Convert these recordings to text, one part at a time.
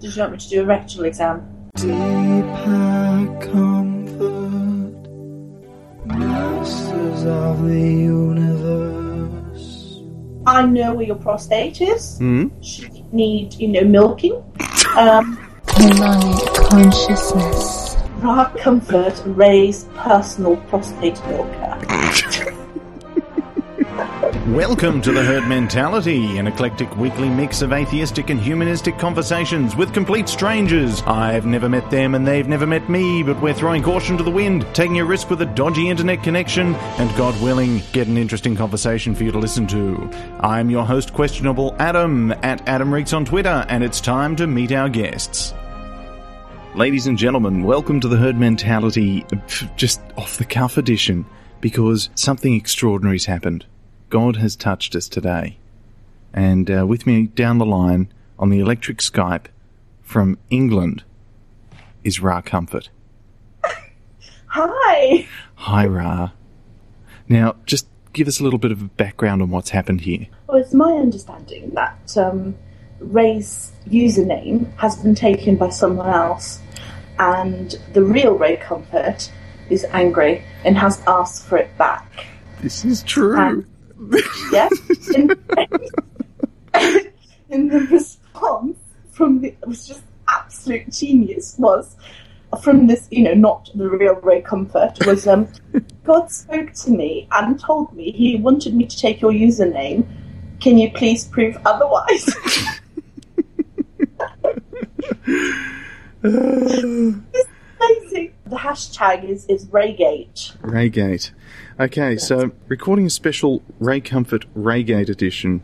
Did you want me to do a rectal exam? Deeper comfort, masters of the universe. I know where your prostate is. Should it need, you know, milking? Um, Colonic consciousness. Ra Comfort Ray's personal prostate milker. Welcome to the Herd Mentality, an eclectic weekly mix of atheistic and humanistic conversations with complete strangers. I've never met them and they've never met me, but we're throwing caution to the wind, taking a risk with a dodgy internet connection, and God willing, get an interesting conversation for you to listen to. I'm your host, Questionable Adam, at Adam Reeks on Twitter, and it's time to meet our guests. Ladies and gentlemen, welcome to the Herd Mentality, just off the cuff edition, because something extraordinary's happened. God has touched us today. And uh, with me down the line on the electric Skype from England is Ra Comfort. Hi! Hi, Ra. Now, just give us a little bit of a background on what's happened here. Well, it's my understanding that um, Ray's username has been taken by someone else, and the real Ray Comfort is angry and has asked for it back. This is true. And- Yes? In, in the response from the, it was just absolute genius was from this, you know, not the real Ray Comfort, was um, God spoke to me and told me he wanted me to take your username. Can you please prove otherwise? it's amazing. The hashtag is, is Raygate. Raygate. Okay, so recording a special Ray Comfort Raygate edition.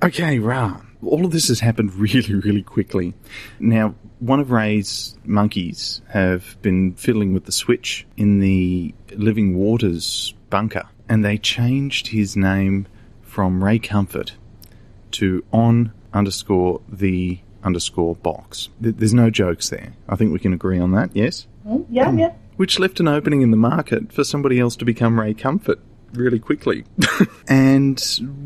Okay, Ra. All of this has happened really, really quickly. Now, one of Ray's monkeys have been fiddling with the switch in the Living Waters bunker, and they changed his name from Ray Comfort to on underscore the underscore box. There's no jokes there. I think we can agree on that, yes? Hmm? Yeah, yeah. which left an opening in the market for somebody else to become Ray Comfort really quickly. and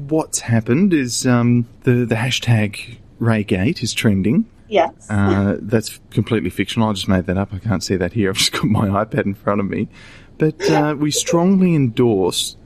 what's happened is um, the the hashtag Raygate is trending. Yes. Uh, that's completely fictional. I just made that up. I can't see that here. I've just got my iPad in front of me. But uh, we strongly endorse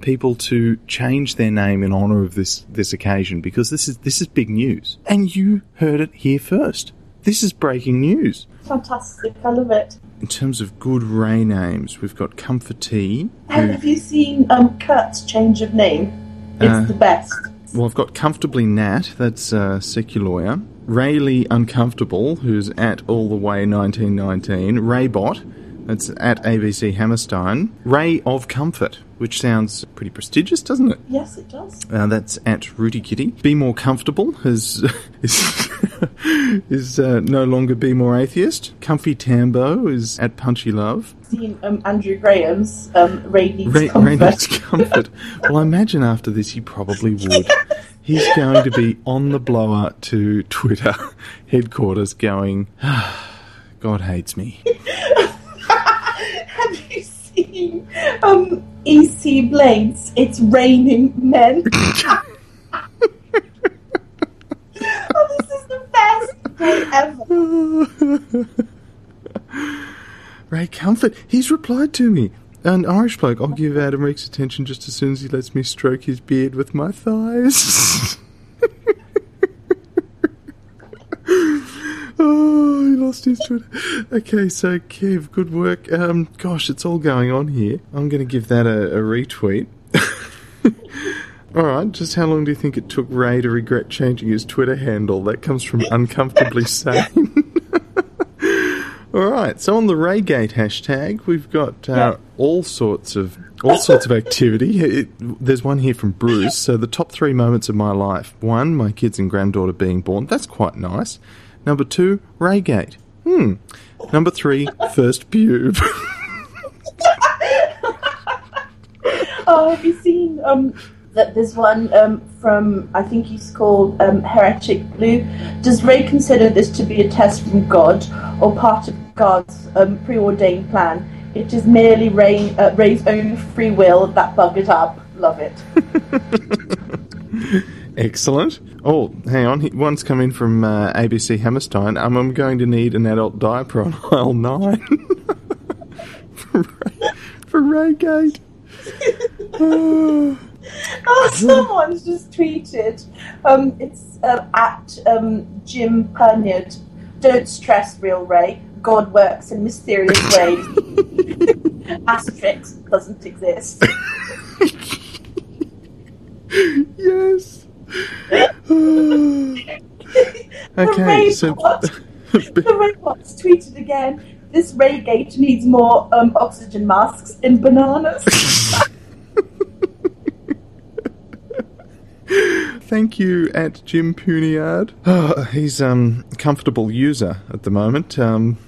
people to change their name in honour of this this occasion because this is this is big news, and you heard it here first. This is breaking news. Fantastic. I love it. In terms of good Ray names, we've got Comfortee. Have, Who, have you seen um, Kurt's change of name? It's Uh, the best. well, I've got Comfortably Nat, that's uh, Seculoya. Rayleigh Uncomfortable, who's at All the Way 1919. Raybot, that's at ABC Hammerstein. Ray of Comfort, which sounds pretty prestigious, doesn't it? Yes, it does. Uh, that's at Rudy Kitty. Be More Comfortable has, is, is uh, no longer Be More Atheist. Comfy Tambo is at Punchy Love. Seen um, Andrew Graham's um, Ray Needs Ray, Comfort. Ray needs comfort. well, I imagine after this he probably would. He's going to be on the blower to Twitter headquarters going, God hates me. Have you seen um, EC Blades? It's raining men. oh, this is the best day ever. Ray Comfort, he's replied to me. An Irish bloke, I'll give Adam Reeks attention just as soon as he lets me stroke his beard with my thighs. oh, he lost his Twitter. Okay, so Kev, good work. Um, gosh, it's all going on here. I'm going to give that a, a retweet. All right, just how long do you think it took Ray to regret changing his Twitter handle? That comes from uncomfortably sane. All right, so on the Raygate hashtag, we've got uh, Yeah. all sorts of all sorts of activity. It, there's one here from Bruce. So the top three moments of my life: one, my kids and granddaughter being born. That's quite nice. Number two, Raygate. Hmm. Number three, first pube. Oh, have you seen um, that? There's one um, from I think he's called um, Heretic Blue. Does Ray consider this to be a test from God or part of God's um, preordained plan? It is merely Ray, uh, Ray's own free will that buggered up. Love it. Excellent. Oh, hang on. One's come in from uh, ABC Hammerstein. Um, I'm going to need an adult diaper on aisle 9 for, Ray, for Raygate. Oh, Oh, someone's just tweeted. Um, it's uh, at um, Jim Pernod. Don't stress, real Ray. God works in mysterious ways. Asterix doesn't exist. yes. The okay, Ray so. the Ray bot's tweeted again. This Raygate needs more um, oxygen masks in bananas. Thank you at Jim Puniard. Oh, he's um comfortable user at the moment. Um,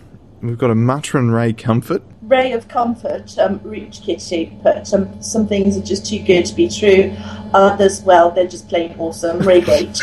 we've got a Matron Ray Comfort. Ray of comfort, um, Reach Kitty, but um, some things are just too good to be true. Others, well, they're just plain awesome. Raygate.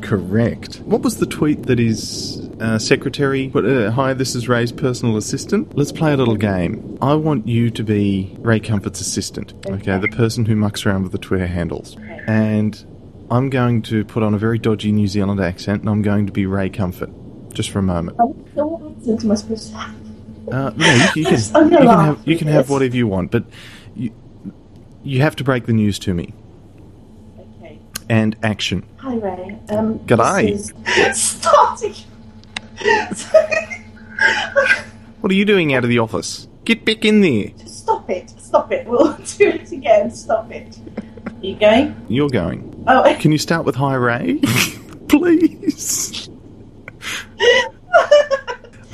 Correct. What was the tweet that his uh, secretary put? Uh, Hi, this is Ray's personal assistant. Let's play a little game. I want you to be Ray Comfort's assistant. Okay, the person who mucks around with the Twitter handles. And I'm going to put on a very dodgy New Zealand accent, and I'm going to be Ray Comfort, just for a moment. Oh, what accent am I supposed to have? Uh, no, you, you can, you can have you can have whatever you want, but you have to break the news to me Okay. and action. Hi, Ray. Um, G'day. this is starting. What are you doing out of the office? Get back in there. Stop it. Stop it. We'll do it again. Stop it. you going? You're going. Oh, Can you start with Hi Ray? Please.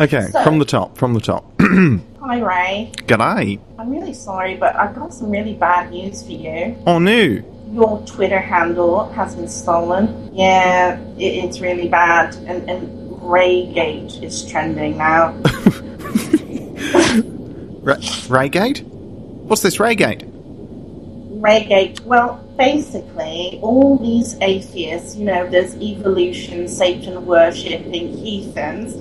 Okay, So- from the top, from the top. hi, Ray. G'day. I'm really sorry, but I've got some really bad news for you. Oh no. Your Twitter handle has been stolen. Yeah, it, it's really bad, and, and Raygate is trending now. Ra- Raygate? What's this Raygate? Raygate. Well, basically, all these atheists, you know, there's evolution, Satan worshipping heathens,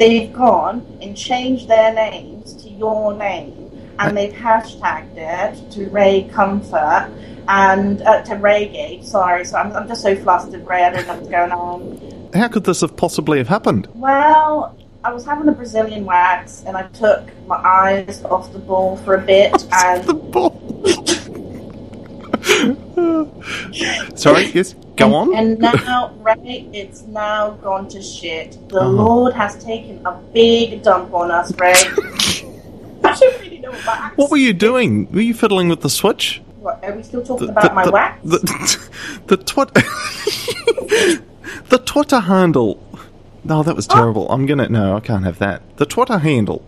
they've gone and changed their names to your name, and they've hashtagged it to Ray Comfort and uh, to Raygate. Sorry, so I'm, I'm just so flustered, Ray. I don't know what's going on. How could this have possibly have happened? Well, I was having a Brazilian wax, and I took my eyes off the ball for a bit, and The ball. Sorry, yes, go on. And now, Ray, it's now gone to shit. The Oh. Lord has taken a big dump on us, Ray. I don't really know what what were you doing? Were you fiddling with the switch? What, are we still talking about my the, wax? The, the twit. the Twitter handle. No, that was terrible. I'm gonna. No, I can't have that. The Twitter handle.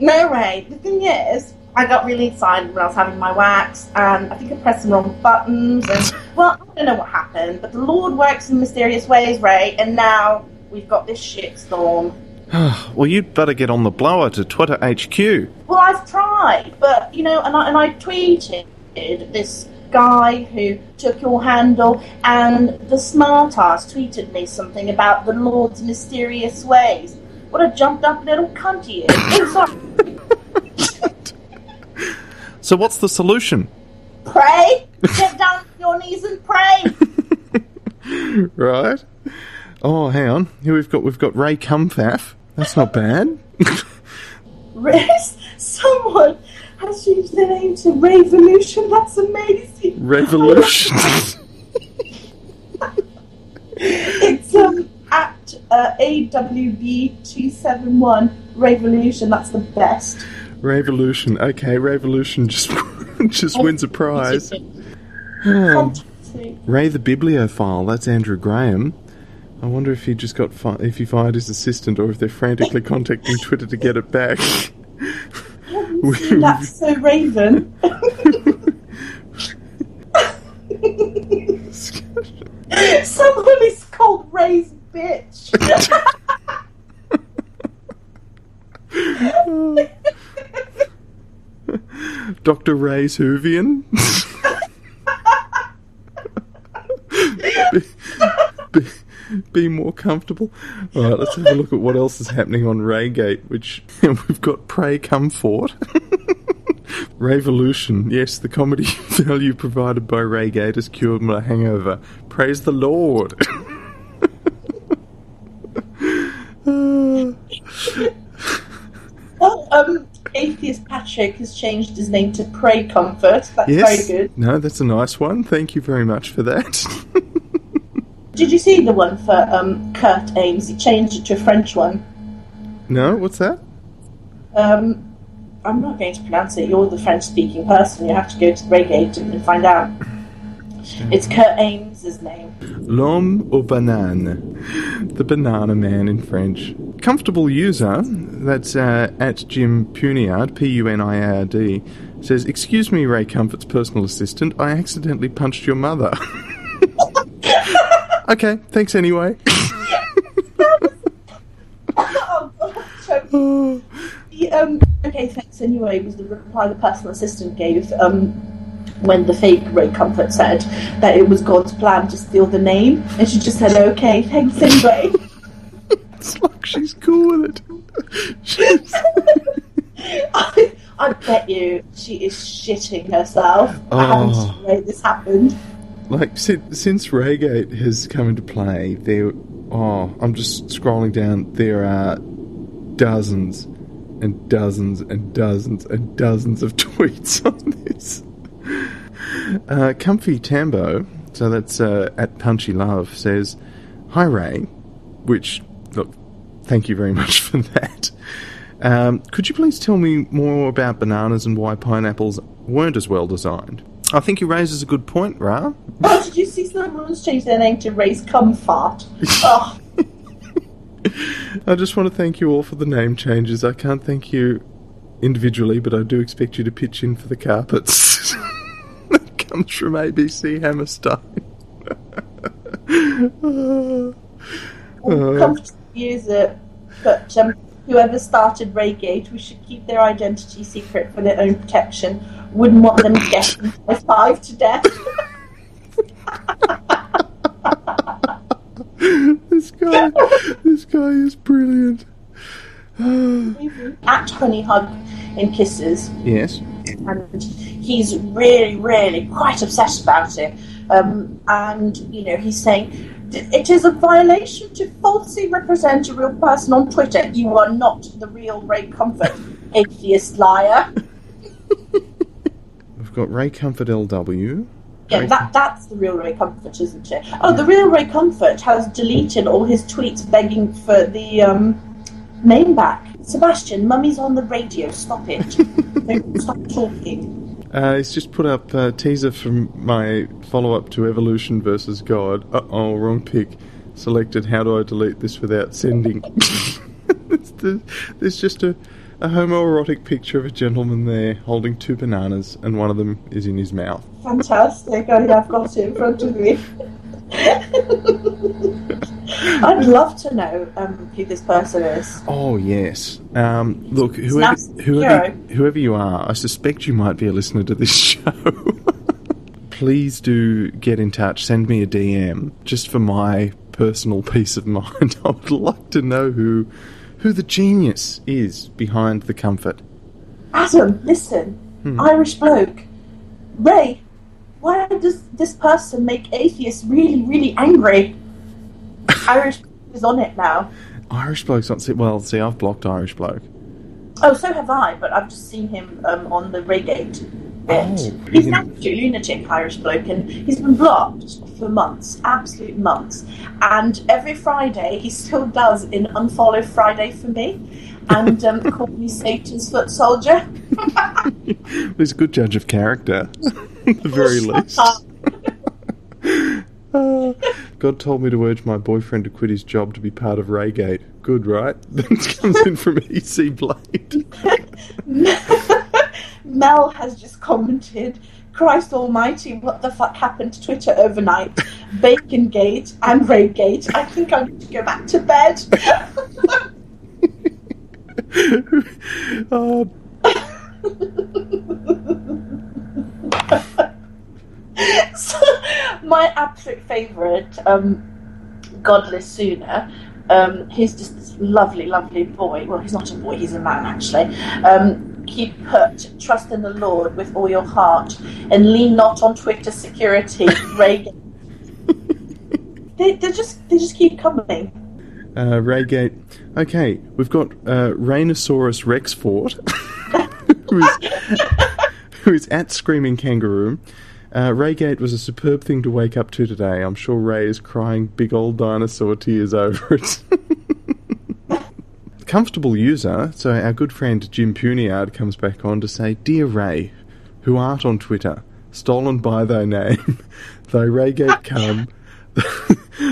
No, Ray. The thing is, I got really excited when I was having my wax, and I think I pressed the wrong buttons, and well, I don't know what happened, but the Lord works in mysterious ways, Ray, and now we've got this shitstorm. well, you'd better get on the blower to Twitter HQ. Well, I've tried, but you know, and I, and I tweeted this guy who took your handle, and the smartass tweeted me something about the Lord's mysterious ways. What a jumped up little cunt he is. So, what's the solution? Pray. Get down on your knees and pray. Right. Oh, hang on. Here we've got we've got Ray Cumfaff. That's not bad. Riz, someone has changed their name to Revolution. That's amazing. Revolution. It's um at uh, AWB271 Revolution. That's the best. Revolution. Okay, Revolution just just wins a prize. Ray the Bibliophile. That's Andrew Graham. I wonder if he just got fi- if he fired his assistant or if they're frantically contacting Twitter to get it back. That's so Raven. Someone is called Ray's bitch. Dr. Ray's Hoovian. be, be, be more comfortable. All right, let's have a look at what else is happening on Raygate. Which we've got Pray Come Comfort. Revolution. Yes, the comedy value provided by Raygate has cured my hangover. Praise the Lord. Well, um, Atheist Patrick has changed his name to Pray Comfort. That's yes. very good. No, that's a nice one. Thank you very much for that. Did you see the one for um, Kurt Ames? He changed it to a French one. no, what's that? Um, I'm not going to pronounce it. You're the French-speaking person. You have to go to the Raygate and find out. It's Kurt Ames' name. L'homme au banane. The banana man in French. Comfortable user, that's uh, at Jim Puniard, P U N I A R D, says, Excuse me, Ray Comfort's personal assistant, I accidentally punched your mother. okay, thanks anyway. oh, God. So, the, um, okay, thanks anyway was the reply the personal assistant gave um, when the fake Ray Comfort said that it was God's plan to steal the name. And she just said, okay, thanks anyway. It's like she's cool with it. She's- I, I bet you she is shitting herself Oh. the this happened. like, since, since Raygate has come into play, there. Oh, I'm just scrolling down. There are dozens and dozens and dozens and dozens of tweets on this. Uh, Comfy Tambo, so that's uh, at Punchy Love, says, Hi Ray, which, look, thank you very much for that. Um, could you please tell me more about bananas and why pineapples weren't as well designed? I think he raises a good point, Ra. Oh, did you see someone's changed their name to Race Comfort? Oh, I just want to thank you all for the name changes. I can't thank you individually, but I do expect you to pitch in for the carpets. Comes from ABC Hammerstein. we'll come to use it. But um, whoever started Raygate, we should keep their identity secret for their own protection. Wouldn't want them getting five to death. this guy, this guy is brilliant. At Honey Hug in Kisses, Yes. and he's really, really quite obsessed about it. Um, and you know, he's saying it is a violation to falsely represent a real person on Twitter. You are not the real Ray Comfort, atheist liar. We've got Ray Comfort LW. Yeah, Ray- that that's the real Ray Comfort, isn't it? Oh, the real Ray Comfort has deleted all his tweets begging for the um, name back. Sebastian, Mummy's on the radio. Stop it. Don't stop talking. Uh, he's just put up a teaser from my follow up to Evolution versus God. Uh oh, wrong pick. Selected. How do I delete this without sending? The- There's just a, a homoerotic picture of a gentleman there holding two bananas, and one of them is in his mouth. Fantastic. I have got it in front of me. I'd love to know um, who this person is. Oh yes. Um, look, whoever whoever, whoever you are, I suspect you might be a listener to this show. Please do get in touch. Send me a DM just for my personal peace of mind. I would like to know who who the genius is behind the comfort. Adam, listen. Irish bloke. Ray, why does this person make atheists really, really angry? Irish bloke is on it now. Irish blokes not see well. See, I've blocked Irish bloke. Oh, so have I, but I've just seen him um, on the Raygate bit. Oh, he's an absolute lunatic Irish bloke, and he's been blocked for months, absolute months. And every Friday, he still does an unfollow Friday for me, and um, call me Satan's foot soldier. He's a good judge of character, the very least. Uh, God told me to urge my boyfriend to quit his job to be part of Raygate. Good, right? That comes in from EC Blade. Mel has just commented, Christ almighty, what the fuck happened to Twitter overnight? Bacon Gate and Raygate. I think I need to go back to bed. uh, So, my absolute favourite, um, Godless Sooner, um, he's just this lovely, lovely boy. Well, he's not a boy, he's a man actually. Um, keep put, trust in the Lord with all your heart, and lean not on Twitter security. Reagan. they, they just they just keep coming. Uh, Raygate. Okay, we've got uh, Rainosaurus Rexfort, who's, who's at Screaming Kangaroo. Uh, Raygate was a superb thing to wake up to today. I'm sure Ray is crying big old dinosaur tears over it. Comfortable user, so our good friend Jim Puniard comes back on to say, Dear Ray, who art on Twitter, stolen by thy name, thy Raygate come,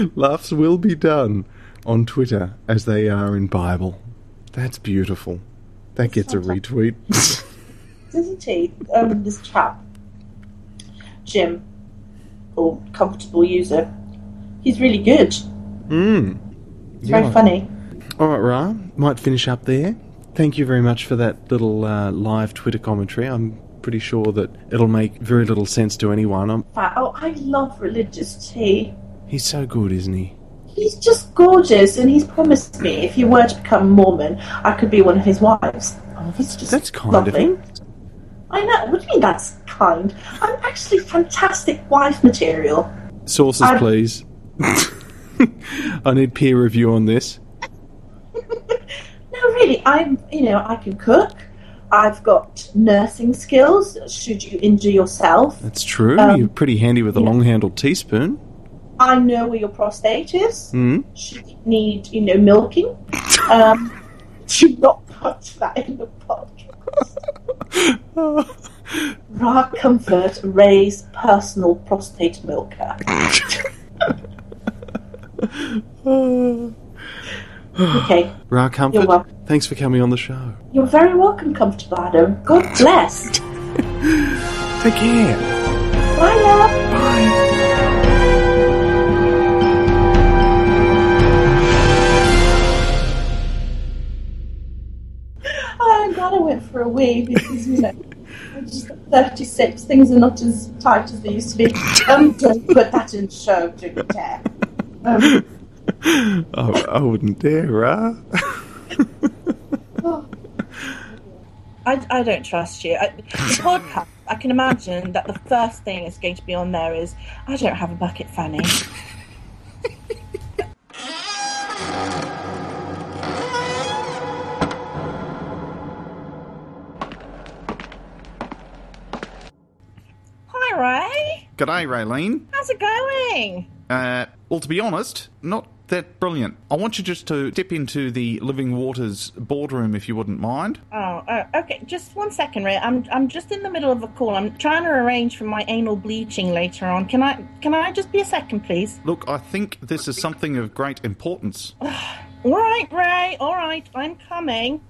laughs will be done on Twitter as they are in Bible. That's beautiful. That gets a retweet. Isn't he? Um, this chap, Jim, or comfortable user. He's really good. Hmm. It's very funny. All right, Ra, might finish up there. Thank you very much for that little uh, live Twitter commentary. I'm pretty sure that it'll make very little sense to anyone. I'm, Oh, I love religious tea. he's so good, isn't he? He's just gorgeous, and he's promised me if you were to become Mormon, I could be one of his wives. Oh, he's just That's kind lovely. of him. I know. What do you mean that's kind? I'm actually fantastic wife material. Sources, I- please. I need peer review on this. No, really, I'm. You know, I can cook. I've got nursing skills. Should you injure yourself, That's true. Um, You're pretty handy with a long-handled teaspoon. I know where your prostate is. Hmm. Should you need, you know, milking? Um, do not put that in the podcast. Ra Comfort, Ray's personal prostate milker. Okay, Ra Comfort, You're welcome. thanks for coming on the show. you're very welcome, Comfortable Adam. God bless. Take care. Bye now. Bye. Oh, I'm glad I went for a wee because, you know, I'm just 36. Things are not as tight as they used to be. Um, don't put that in show, do you dare? Um, Oh, I wouldn't dare, Ra. I, I don't trust you. I, the podcast, I can imagine that the first thing that's going to be on there is, I don't have a bucket, Fanny. Ray. G'day, Raylene. How's it going? Uh, well, to be honest, not that brilliant. I want you just to step into the Living Waters boardroom if you wouldn't mind. Oh, oh, okay. Just one second, Ray. I'm I'm just in the middle of a call. I'm trying to arrange for my anal bleaching later on. Can I can I just be a second, please? Look, I think this is something of great importance. All right, Ray. All right, I'm coming.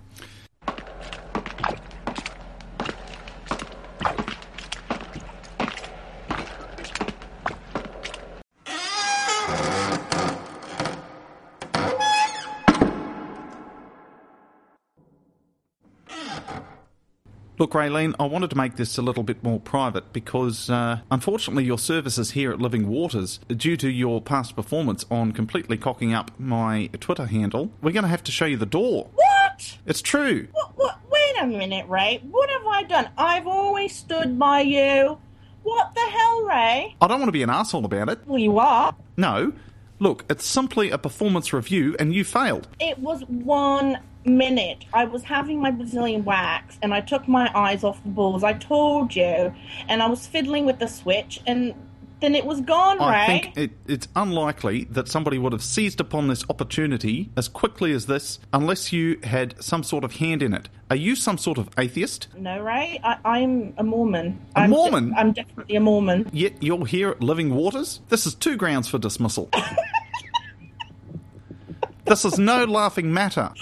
Look, Raylene, I wanted to make this a little bit more private because, uh, unfortunately, your services here at Living Waters, due to your past performance on completely cocking up my Twitter handle, we're going to have to show you the door. What? It's true. What? What? Wait a minute, Ray. What have I done? I've always stood by you. What the hell, Ray? I don't want to be an asshole about it. Well, you are. No. Look, it's simply a performance review and you failed. It was one minute. I was having my Brazilian wax and I took my eyes off the balls. I told you. And I was fiddling with the switch and then it was gone, Ray. I think it, it's unlikely that somebody would have seized upon this opportunity as quickly as this unless you had some sort of hand in it. Are you some sort of atheist? No, Ray. I, I'm a Mormon. A I'm Mormon? I'm definitely a Mormon. Yet you're here at Living Waters? This is two grounds for dismissal. this is no laughing matter.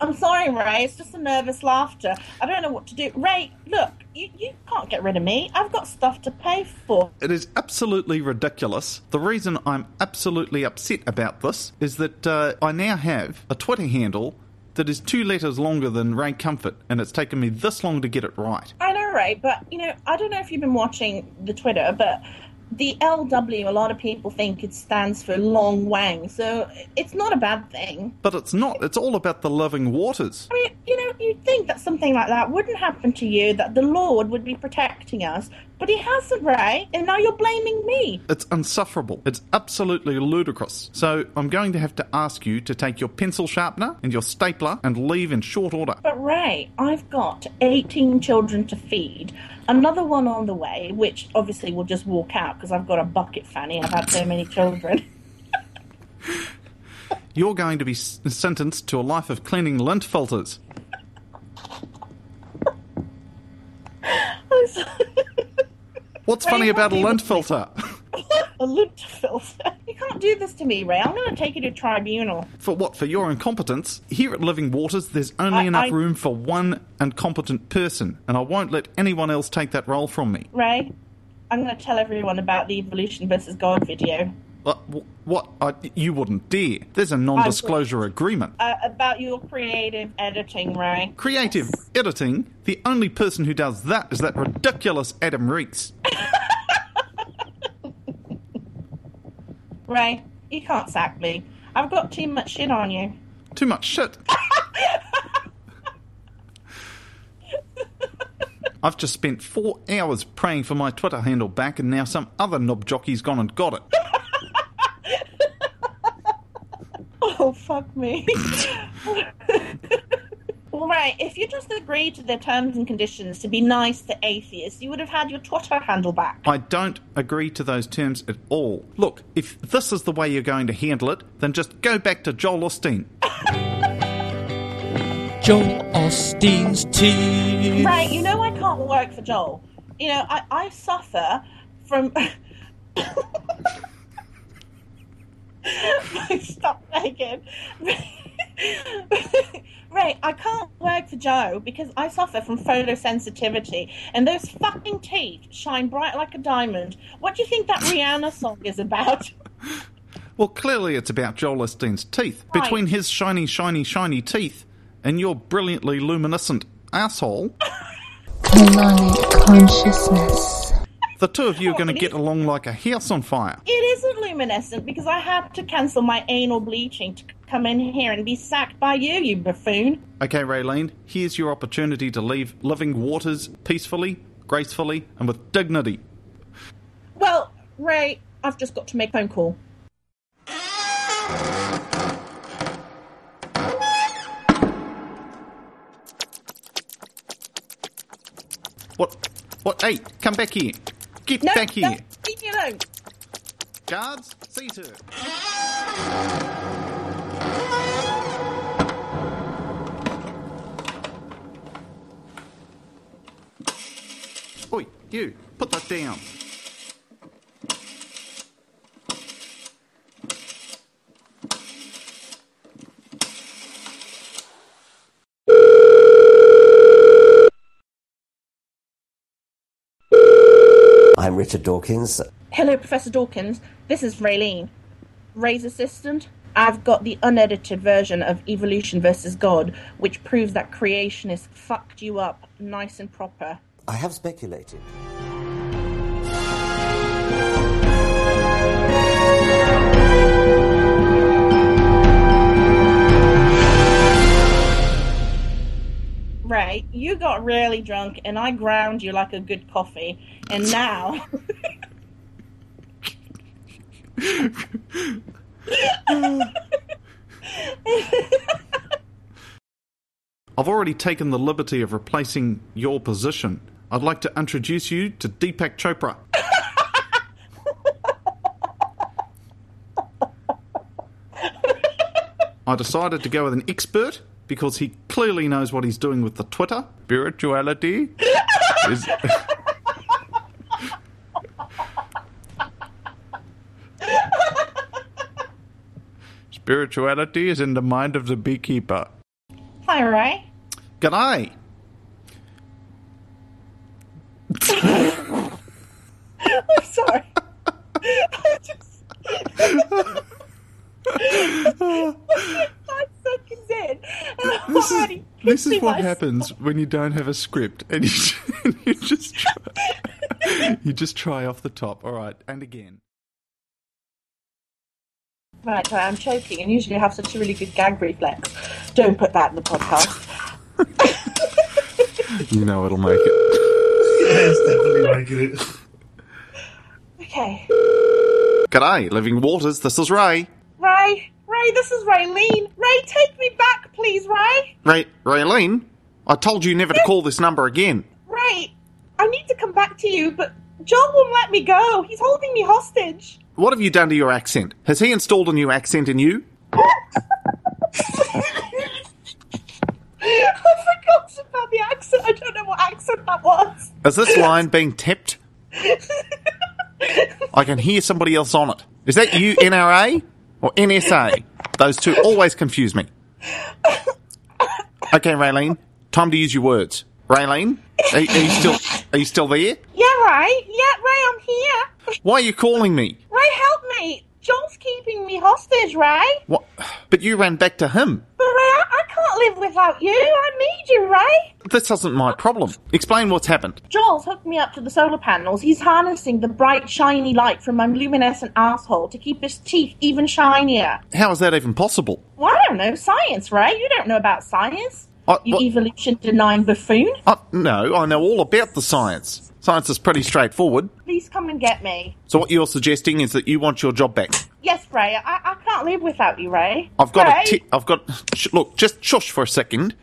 I'm sorry, Ray. It's just a nervous laughter. I don't know what to do. Ray, look, you, you can't get rid of me. I've got stuff to pay for. It is absolutely ridiculous. The reason I'm absolutely upset about this is that uh, I now have a Twitter handle that is two letters longer than Ray Comfort, and it's taken me this long to get it right. I know, Ray, but you know, I don't know if you've been watching the Twitter, but the LW, a lot of people think it stands for Long Wang, so it's not a bad thing. But it's not. It's all about the loving waters. I mean, you know, you'd think that something like that wouldn't happen to you, that the Lord would be protecting us, but He hasn't, Ray, and now you're blaming me. It's insufferable. It's absolutely ludicrous. So I'm going to have to ask you to take your pencil sharpener and your stapler and leave in short order. But Ray, I've got 18 children to feed, another one on the way, which obviously will just walk out because I've got a bucket fanny. I've had so many children. You're going to be s- sentenced to a life of cleaning lint filters. I'm sorry. What's funny about a lint filter? a lint filter. You can't do this to me, Ray. I'm going to take you to tribunal. For what? For your incompetence? Here at Living Waters, there's only I- enough I- room for one incompetent person, and I won't let anyone else take that role from me. Ray, I'm going to tell everyone about the evolution versus God video. What? what I, you wouldn't dare. There's a non disclosure agreement. Uh, about your creative editing, Ray. Creative editing, the only person who does that is that ridiculous Adam Reeks. Ray, you can't sack me. I've got too much shit on you. Too much shit. I've just spent four hours praying for my Twitter handle back, and now some other knob jockey's gone and got it. Oh, fuck me. All right, if you just agreed to the terms and conditions to be nice to atheists, you would have had your Twitter handle back. I don't agree to those terms at all. Look, if this is the way you're going to handle it, then just go back to Joel Osteen. Joel Osteen's teeth. Right, you know I can't work for Joel. You know, I, I suffer from. Stop again. right, I can't work for Joe because I suffer from photosensitivity, and those fucking teeth shine bright like a diamond. What do you think that Rihanna song is about? Well, clearly it's about Joel Osteen's teeth. Right. Between his shiny, shiny, shiny teeth and your brilliantly luminescent asshole, Colonic consciousness. the two of you are going to get along like a house on fire. It isn't luminescent because I had to cancel my anal bleaching to come in here and be sacked by you, you buffoon. Okay, Raylene, here's your opportunity to leave living waters peacefully, gracefully, and with dignity. Well, Ray, I've just got to make a phone call. What? What? Hey, come back here. Get No, back no, here. leave me alone. Guards, see to you, put that down. I'm Richard Dawkins. Hello, Professor Dawkins. This is Raylene. Ray's assistant. I've got the unedited version of Evolution versus God, which proves that creationists fucked you up nice and proper. I have speculated. Ray, you got really drunk and I ground you like a good coffee, and now. I've already taken the liberty of replacing your position. I'd like to introduce you to Deepak Chopra. I decided to go with an expert because he clearly knows what he's doing with the Twitter. Spirituality is. Spirituality is in the mind of the beekeeper. Hi, Ray. G'day. I'm sorry. I just. Five seconds in, This is, this is what happens when you don't have a script and you, and you just try. You just try off the top. All right, and again. Right, sorry, I'm choking and usually I have such a really good gag reflex. Don't put that in the podcast. You know it'll make it. Yes, definitely making it. Okay. G'day, Living Waters. This is Ray. Ray, Ray, this is Raylene. Ray, take me back, please, Ray. Ray, Raylene, I told you never to call this number again. Ray, I need to come back to you, but John won't let me go. He's holding me hostage. What have you done to your accent? Has he installed a new accent in you? I forgot about the accent. I don't know what accent that was. Is this line being tipped? I can hear somebody else on it. Is that you, NRA or NSA? Those two always confuse me. Okay, Raylene, time to use your words. Raylene, are, are you still are you still there? Yeah, Ray. Yeah, Ray, I'm here. Why are you calling me? Ray, help me. Joel's keeping me hostage, Ray. What? But you ran back to him. But Ray, I, I can't live without you. I need you, Ray. This isn't my problem. Explain what's happened. Joel's hooked me up to the solar panels. He's harnessing the bright, shiny light from my luminescent asshole to keep his teeth even shinier. How is that even possible? Well, I don't know. Science, Ray. You don't know about science. I- You what- evolution denying buffoon. Uh, no, I know all about the science. Science is pretty straightforward. Please come and get me. So what you're suggesting is that you want your job back. Yes, Ray. I, I can't live without you, Ray. I've got Ray? a ti- I've got. Sh- look, just shush for a second.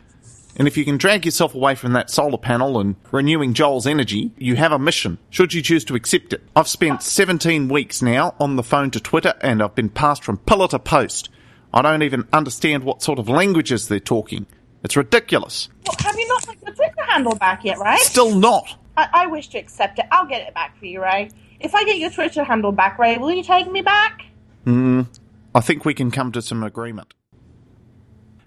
And if you can drag yourself away from that solar panel and renewing Joel's energy, you have a mission, should you choose to accept it. I've spent 17 weeks now on the phone to Twitter and I've been passed from pillar to post. I don't even understand what sort of languages they're talking. It's ridiculous. Well, have you not got the Twitter handle back yet, right? Still not. I, I wish to accept it. I'll get it back for you, Ray. If I get your Twitter handle back, Ray, will you take me back? Hmm. I think we can come to some agreement.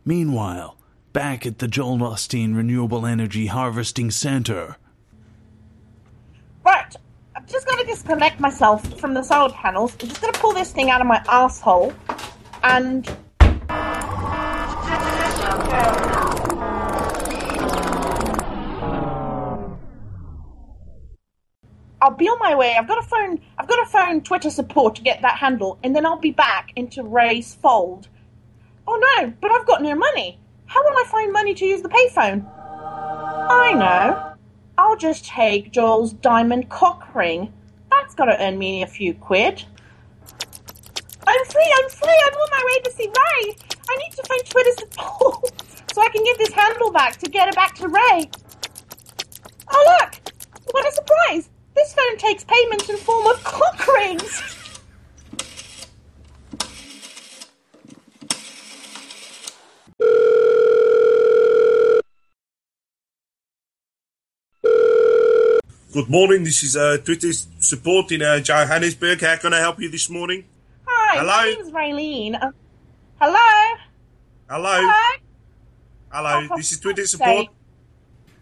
Meanwhile, back at the Joel Osteen Renewable Energy Harvesting Center. Right. I'm just going to disconnect myself from the solar panels. I'm just going to pull this thing out of my asshole and. I'll be on my way. I've got to phone. I've got to phone Twitter support to get that handle, and then I'll be back into Ray's fold. Oh no! But I've got no money. How will I find money to use the payphone? I know. I'll just take Joel's diamond cock ring. That's got to earn me a few quid. I'm free, I'm free, I'm on my way to see Ray. I need to find Twitter support so I can give this handle back to get it back to Ray. Oh, look! What a surprise! This phone takes payments in the form of cock rings. Good morning. This is uh, Twitter support in uh, Johannesburg. How can I help you this morning? Hi, Hello? my name's Raylene. Uh, hello? Hello. Hello? Hello. Oh, This is Twitter support. sake.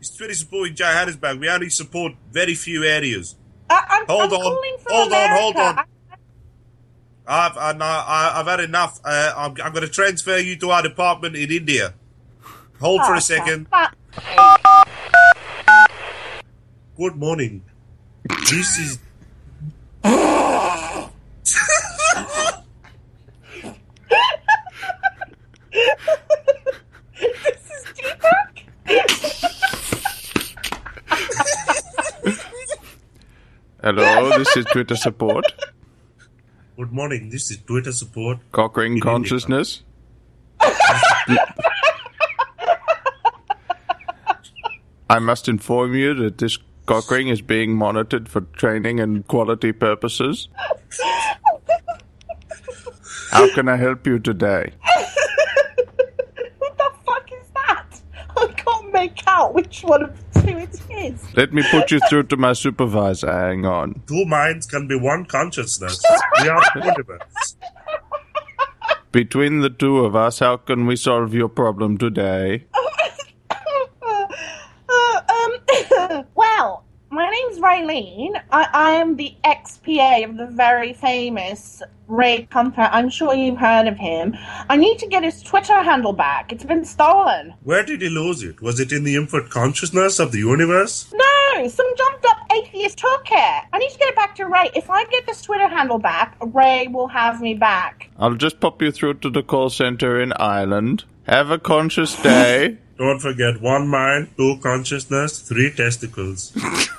It's Twitter support in Johannesburg. We only support very few areas. Uh, I'm, Hold I'm on. Hold on, hold on. I- I've I, no, I, I've had enough. Uh, I'm, I'm going to transfer you to our department in India. Hold for Oh, a second. Good morning. This is This is Deepak. Hello, this is Twitter support. good morning. This is Twitter support. Cockring consciousness. I must inform you that this cockring is being monitored for training and quality purposes. How can I help you today? What the fuck is that? I can't make out which one of the two it is. Let me put you through to my supervisor. Hang on. Two minds can be one consciousness. We are universe. Between the two of us, how can we solve your problem today? Uh, um, well, my name's Raylene. I, I am the XPA of the very famous Ray Comfort. I'm sure you've heard of him. I need to get his Twitter handle back. It's been stolen. Where did he lose it? Was it in the infinite consciousness of the universe? No, no! Some jumped up atheist took it. I need to get it back to Ray. If I get this Twitter handle back, Ray will have me back. I'll just pop you through to the call center in Ireland. Have a conscious day. Don't forget one mind, two consciousness, three testicles.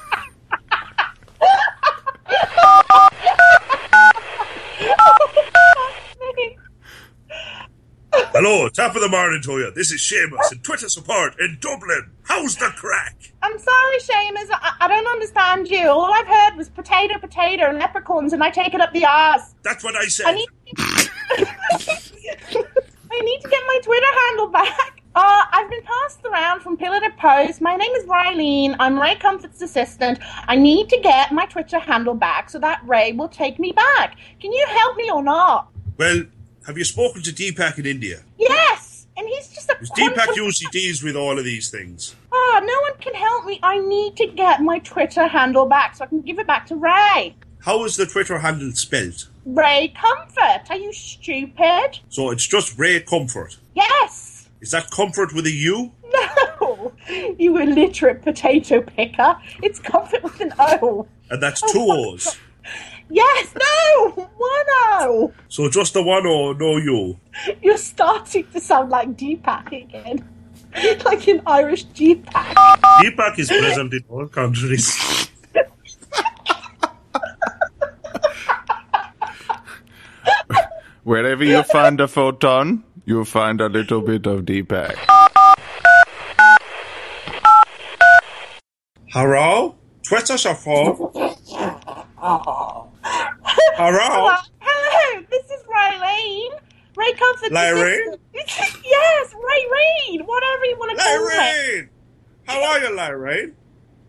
Hello, top of the morning to you. This is Seamus in Twitter support in Dublin. How's the crack? I'm sorry, Seamus. I, I don't understand you. All I've heard was potato, potato, and leprechauns, and I take it up the arse. That's what I said. I need, I need to get my Twitter handle back. Uh, I've been passed around from pillar to post. My name is Rylene. I'm Ray Comfort's assistant. I need to get my Twitter handle back so that Ray will take me back. Can you help me or not? Well, have you spoken to Deepak in India? Yes! And he's just a. Because Deepak usually deals with all of these things. Ah, no one can help me. I need to get my Twitter handle back so I can give it back to Ray. How is the Twitter handle spelt? Ray Comfort. Are you stupid? So it's just Ray Comfort. Yes. Is that comfort with a U? No. You illiterate potato picker. It's Comfort with an O. And that's two O's. Yes. No. One O. So just the one O, no U. You're starting to sound like Deepak again. Like an Irish Deepak. Deepak is present in all countries. Wherever you find a photon, you'll find a little bit of Deepak. Hello? Twitter shuffle. Hello? Ah. Hello. Hello. This is Raylene. Ray Comfort. Lyrene? yes, Raylene. Whatever you want to call me. Lyrene! How are you, Lyrene?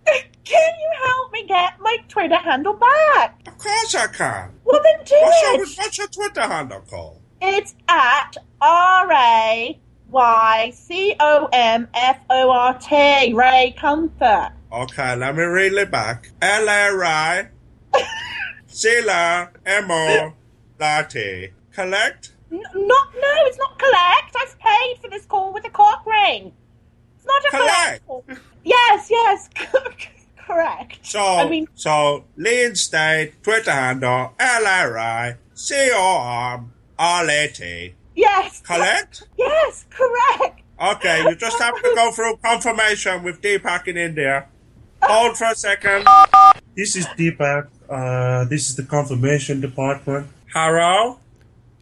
Can you help me get my Twitter handle back? Of course I can. Well, then do What's your, it. what's your Twitter handle called? It's at R A Y C O M F O R T. Ray Comfort. Okay, let me read it back. L-A-R-I Sila Emma, Latte. Collect? N- not, no, it's not collect. I've paid for this call with a cock ring. It's not a collect. call. Yes, yes, correct. So, I mean, so, Lean State, Twitter handle, L-A-R-I C-O-M-R-A-T. yes. Collect? Yes, correct. Okay, you just have to go through confirmation with Deepak in India. Hold for a second. This is Deepak. Uh, this is the confirmation department. Hello?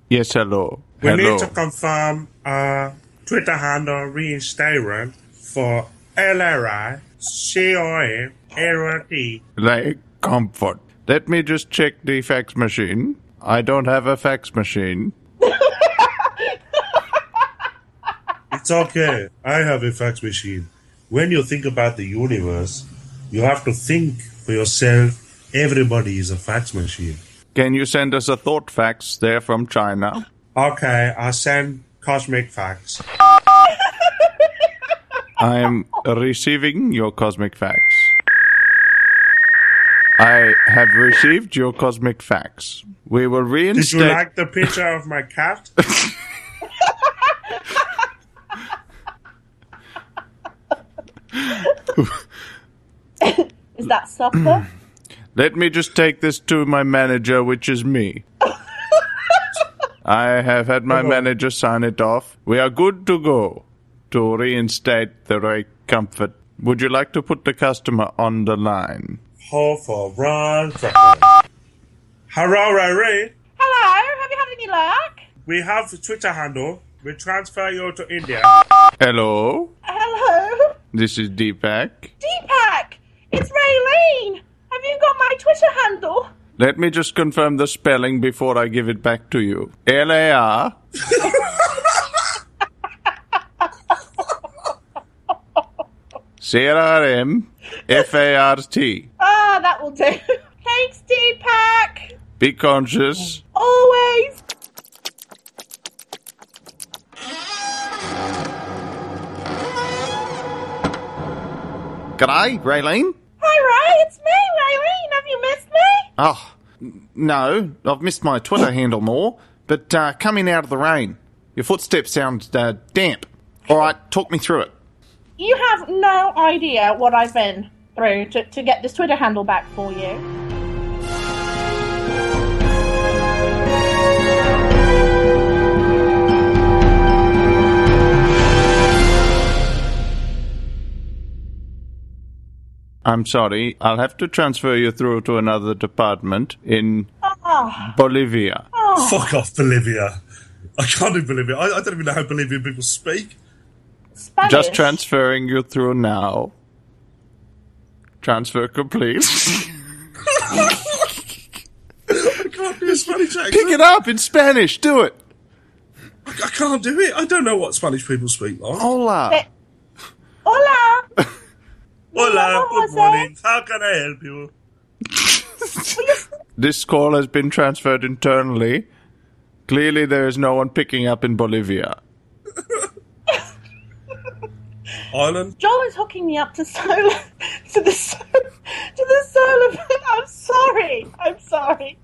Yes, hello. We hello. need to confirm uh, Twitter handle reinstatement for LRI. Like comfort. Let me just check the fax machine. I don't have a fax machine. It's okay. I have a fax machine. When you think about the universe, you have to think for yourself. Everybody is a fax machine. Can you send us a thought fax there from China? Okay, I send cosmic fax. I am receiving your cosmic fax. I have received your cosmic fax. We will reinstate. Did you like the picture of my cat? Is that supper? Let me just take this to my manager, which is me. I have had my manager sign it off. We are good to go to reinstate the right comfort. Would you like to put the customer on the line? Hold for one second. Hello, Ray. Hello, have you had any luck? We have the Twitter handle. We transfer you to India. Hello, Hello? this is Deepak. Deepak! It's Raylene! Have you got my Twitter handle? Let me just confirm the spelling before I give it back to you. L A R. C R M F A R T. Ah, that will do. Thanks, Deepak! Be conscious. Always! G'day, Raylene. Hi, Ray, it's me, Raylene. Have you missed me? Oh, no, I've missed my Twitter handle more, but uh, coming out of the rain. Your footsteps sound uh, damp. All right, talk me through it. You have no idea what I've been through to, to get this Twitter handle back for you. I'm sorry, I'll have to transfer you through to another department in Ah, Bolivia. oh, Fuck off, Bolivia. I can't do Bolivia. I, I don't even know how Bolivian people speak. Spanish. Just transferring you through now. Transfer complete. I can't do a Spanish accent. Pick it up in Spanish. Do it. I, I can't do it. I don't know what Spanish people speak like. Hola. Hola. Hola, good morning. How can I help you? This call has been transferred internally. Clearly, there is no one picking up in Bolivia. Ireland? Joel is hooking me up to solar to the to the solar. I'm sorry. I'm sorry.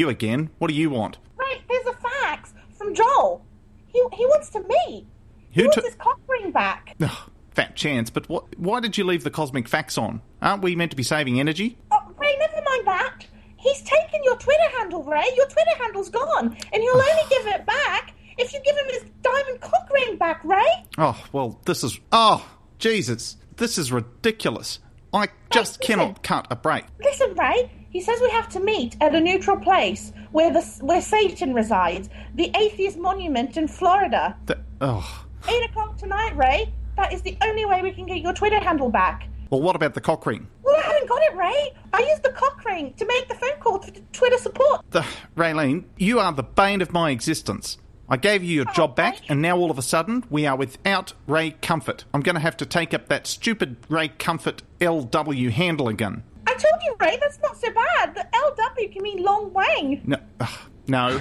You again? What do you want? Right, there's a fax from Joel. He he wants to meet. He Who wants took- his cock ring back. Ugh, fat chance, but what, why did you leave the cosmic fax on? Aren't we meant to be saving energy? Oh, Ray, never mind that. He's taken your Twitter handle, Ray. Your Twitter handle's gone, and he'll only give it back if you give him his diamond cock ring back, Ray. Oh, well, this is. Oh, Jesus. This is ridiculous. I just listen. cannot cut a break. Listen, Ray. He says we have to meet at a neutral place where the where Satan resides, the Atheist Monument in Florida. The, oh. Eight o'clock tonight, Ray. That is the only way we can get your Twitter handle back. Well, what about the cock ring? Well, I haven't got it, Ray. I used the cock ring to make the phone call to Twitter support. The, Raylene, you are the bane of my existence. I gave you your oh, job back, and now all of a sudden we are without Ray Comfort. I'm going to have to take up that stupid Ray Comfort LW handle again. I told you, Ray, that's not so bad. The LW can mean long wang. No, ugh, no.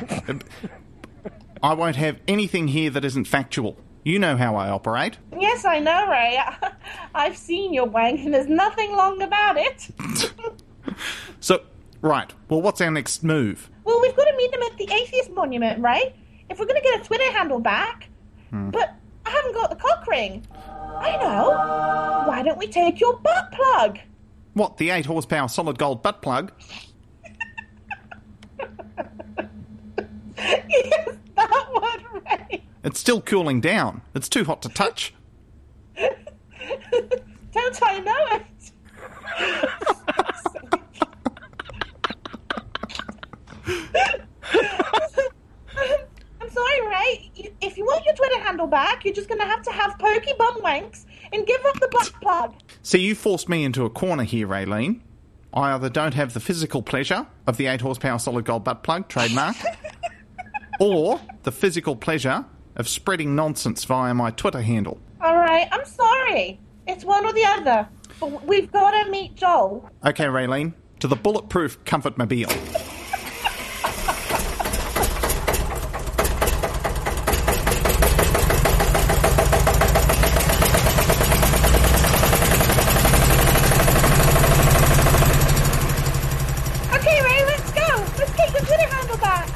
I won't have anything here that isn't factual. You know how I operate. Yes, I know, Ray. I've seen your wang, and there's nothing long about it. So, right. Well, what's our next move? well, we've got to meet them at the Atheist Monument, Ray. If we're going to get a Twitter handle back. Hmm. But I haven't got the cock ring. I know. Why don't we take your butt plug? What, the 8 horsepower solid gold butt plug? yes, that one, Ray. It's still cooling down. It's too hot to touch. Don't I know it? I'm sorry, Ray. You- If you want your Twitter handle back, you're just going to have to have pokey bum wanks and give up the butt plug. See, you forced me into a corner here, Raylene. I either don't have the physical pleasure of the 8 horsepower solid gold butt plug trademark, or the physical pleasure of spreading nonsense via my Twitter handle. All right, I'm sorry. It's one or the other. But we've got to meet Joel. Okay, Raylene, to the bulletproof comfort mobile. Okay, Ray, let's go. Let's take the Twitter handle back.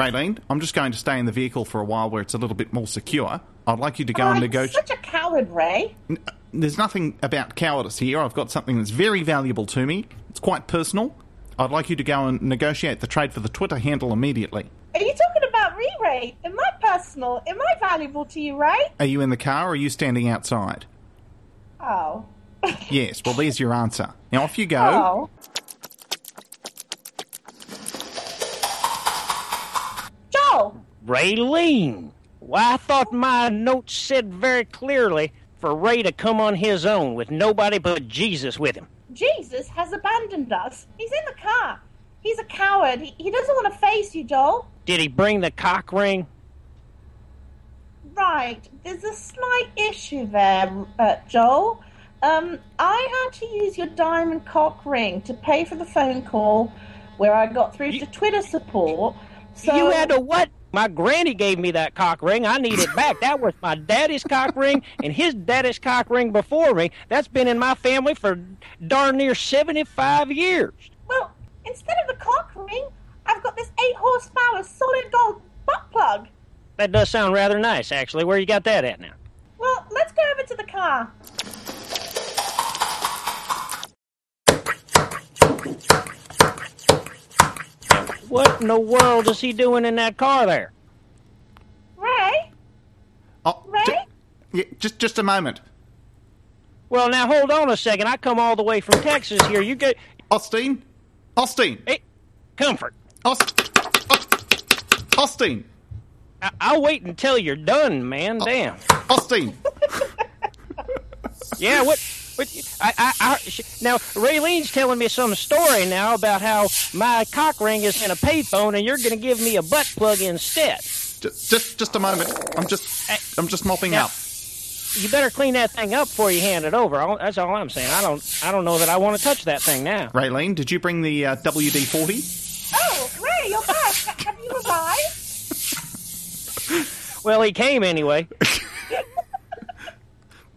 Raylene, I'm just going to stay in the vehicle for a while where it's a little bit more secure. I'd like you to go Oh, and negotiate. such a coward, Ray. Uh, there's nothing about cowardice here. I've got something that's very valuable to me. It's quite personal. I'd like you to go and negotiate the trade for the Twitter handle immediately. Are you talking about me, Ray? Am I personal? Am I valuable to you, Ray? Are you in the car or are you standing outside? Oh. Yes, well, there's your answer. Now, off you go. Oh. Raylene. Why, I thought my note said very clearly for Ray to come on his own with nobody but Jesus with him. Jesus has abandoned us. He's in the car. He's a coward. He, he doesn't want to face you, Joel. Did he bring the cock ring? Right. There's a slight issue there, uh, Joel. Um, I had to use your diamond cock ring to pay for the phone call where I got through to Twitter support. So You had to what? My granny gave me that cock ring. I need it back. That was my daddy's cock ring and his daddy's cock ring before me. That's been in my family for darn near 75 years. Well, instead of the cock ring, I've got this eight horsepower solid gold butt plug. That does sound rather nice, actually. Where you got that at now? Well, let's go over to the car. What in the world is he doing in that car there? Ray? Oh, Ray? yeah, just just a moment. Well, now hold on a second. I come all the way from Texas here. You get Austin? Austin? Hey, comfort. Aust- Austin? I- I'll wait until you're done, man. Damn. Austin? Yeah, what? What? I, I, I, sh- now, Raylene's telling me some story now about how my cock ring is in a payphone, and you're going to give me a butt plug instead. Just, just just a moment. I'm just I'm just mopping Now- up. You better clean that thing up before you hand it over. I'll- That's all I'm saying. I don't, I don't know that I want to touch that thing now. Raylene, did you bring the uh, WD-40? Oh, Ray, you're back. Have you arrived? Well, he came anyway.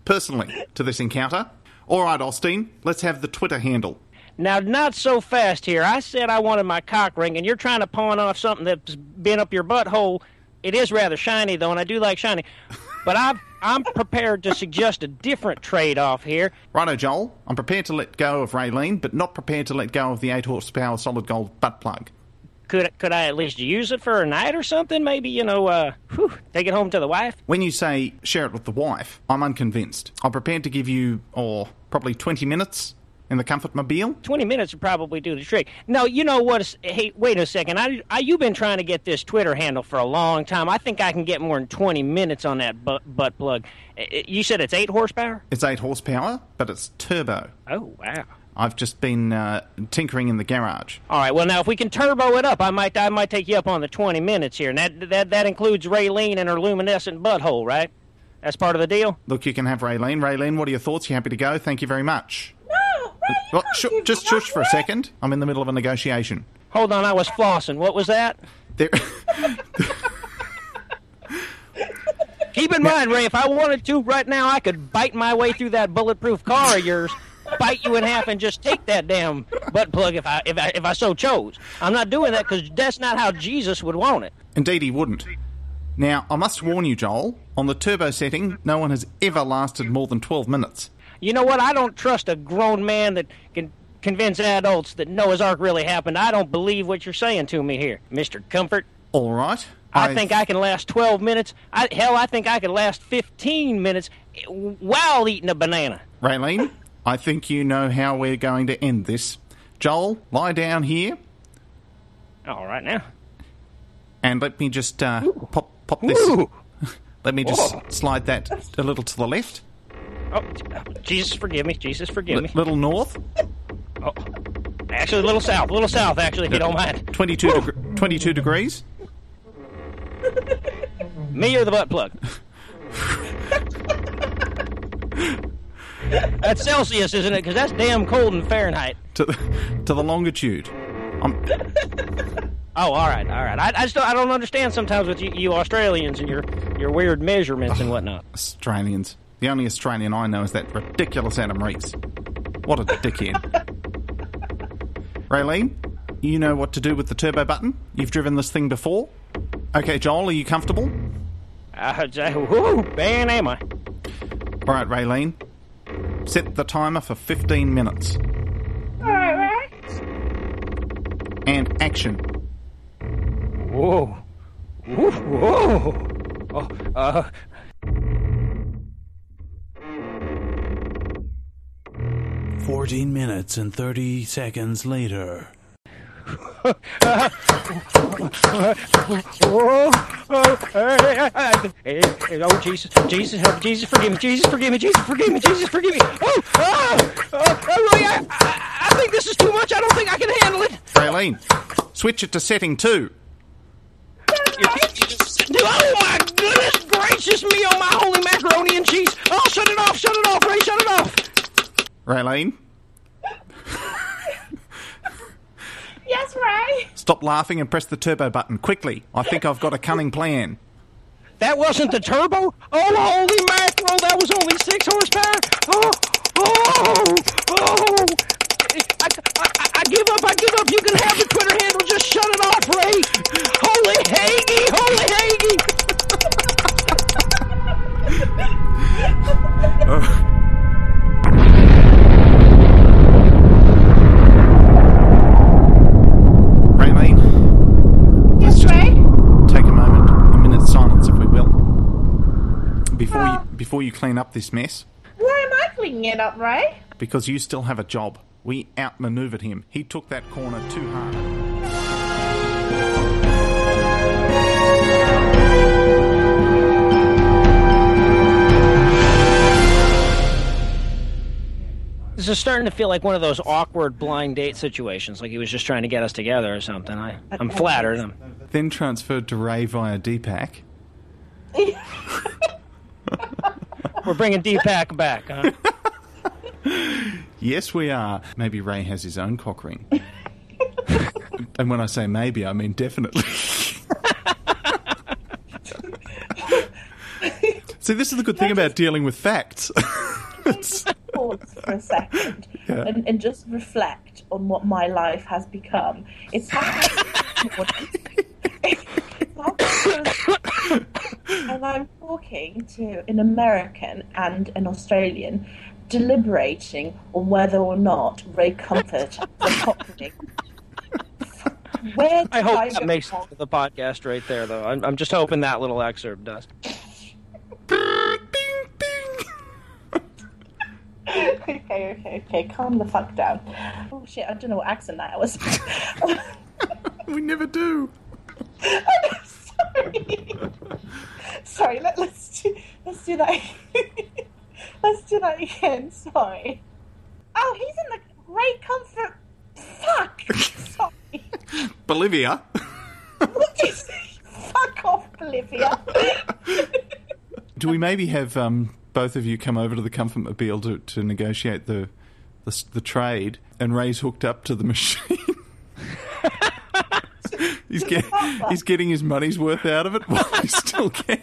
Personally, to this encounter. All right, Austin, let's have the Twitter handle. Now, not so fast here. I said I wanted my cock ring, and you're trying to pawn off something that's been up your butthole. It is rather shiny, though, and I do like shiny. But I've, I'm prepared to suggest a different trade-off here. Righto, Joel. I'm prepared to let go of Raylene, but not prepared to let go of the 8 horsepower solid gold butt plug. Could could I at least use it for a night or something? Maybe you know, uh, whew, take it home to the wife. When you say share it with the wife, I'm unconvinced. I'm prepared to give you, or probably 20 minutes in the comfort mobile. Twenty minutes would probably do the trick. No, you know what? Hey, wait a second. I, I you've been trying to get this Twitter handle for a long time. I think I can get more than twenty minutes on that butt, butt plug. You said it's eight horsepower. It's 8 horsepower, but it's turbo. Oh wow. I've just been uh, tinkering in the garage. All right. Well, now if we can turbo it up, I might I might take you up on the twenty minutes here, and that that that includes Raylene and her luminescent butthole, right? That's part of the deal. Look, you can have Raylene. Raylene, what are your thoughts? You happy to go? Thank you very much. No, Ray, you Well, can't shu- give just me shush for a second. I'm in the middle of a negotiation. Hold on, I was flossing. What was that? There, Keep in mind, Ray, if I wanted to right now, I could bite my way through that bulletproof car of yours, bite you in half, and just take that damn butt plug if I if I, if I so chose. I'm not doing that because that's not how Jesus would want it. indeed, he wouldn't. Now, I must warn you, Joel. On the turbo setting, no one has ever lasted more than 12 minutes. You know what? I don't trust a grown man that can convince adults that Noah's Ark really happened. I don't believe what you're saying to me here, Mister Comfort. All right. I think I can last 12 minutes. I, hell, I think I could last 15 minutes while eating a banana. Raylene, I think you know how we're going to end this. Joel, lie down here All right now. and let me just uh, pop pop this. Ooh. Let me just Whoa. slide that a little to the left, Oh, Jesus, forgive me. Jesus, forgive me. little north, Oh, actually, a little south. A little south, actually, if you don't mind. 22, deg- 22 degrees. Me or the butt plug? that's Celsius, isn't it? Because that's damn cold in Fahrenheit. to the, to the longitude. I'm, Oh, all right, all right. I, I just don't, I don't understand sometimes with you, you Australians and your your weird measurements and whatnot. Australians. The only Australian I know is that ridiculous Adam Reese. What a dickhead. Raylene, you know what to do with the turbo button? You've driven this thing before? Okay, Joel, are you comfortable? Uh, whoo, man, am I? All right, Raylene. Set the timer for 15 minutes. All right, And action. Whoa, whoa, whoa. Oh, uh, Fourteen minutes and thirty seconds later. Oh, oh, Jesus, Jesus, help, Jesus, forgive me, Jesus, forgive me, Jesus, forgive me, Jesus, forgive me. Oh, oh, oh, oh Roy, I, I, I think this is too much. I don't think I can handle it. Raylene, switch it to setting two. Oh my goodness gracious me! Oh my holy macaroni and cheese! Oh, shut it off! Shut it off, Ray! Shut it off! Raylene, Yes, Ray. Stop laughing and press the turbo button quickly. I think I've got a cunning plan. That wasn't the turbo? Oh, holy mackerel, that was only six horsepower? Oh, oh, oh. I, I, I give up, I give up. You can have the Twitter handle. Just shut it off, Ray. Holy Hagee, holy Hagee. Raylene, oh Yes, Ray? take a moment, a minute's silence, if we will, before you before you clean up this mess, Why am I cleaning it up, Ray? because you still have a job. We outmaneuvered him. He took that corner too hard. This is starting to feel like one of those awkward blind date situations, like he was just trying to get us together or something. I, I'm flattered. I'm, Then transferred to Ray via Deepak. we're bringing Deepak back, huh? Yes, we are. Maybe Ray has his own cock ring. and when I say maybe, I mean definitely. See, this is the good thing about dealing with facts. Pause for a second Yeah. and, and just reflect on what my life has become. It's and I'm talking to an American and an Australian deliberating on whether or not Ray Comfort was popular. Where I hope I that makes it to the podcast right there, though. I'm, I'm just hoping that little excerpt does. okay, okay, okay. Calm the fuck down. Oh shit! I don't know what accent that was. we never do. Sorry. Let, let's do. Let's do that. let's do that again. Sorry. Oh, he's in the great comfort. Fuck. Sorry. Bolivia. What did you say? Fuck off, Olivia. Do we maybe have um, both of you come over to the Comfort Mobile to, to negotiate the, the the trade? And Ray's hooked up to the machine. He's get, he's getting his money's worth out of it while he still can.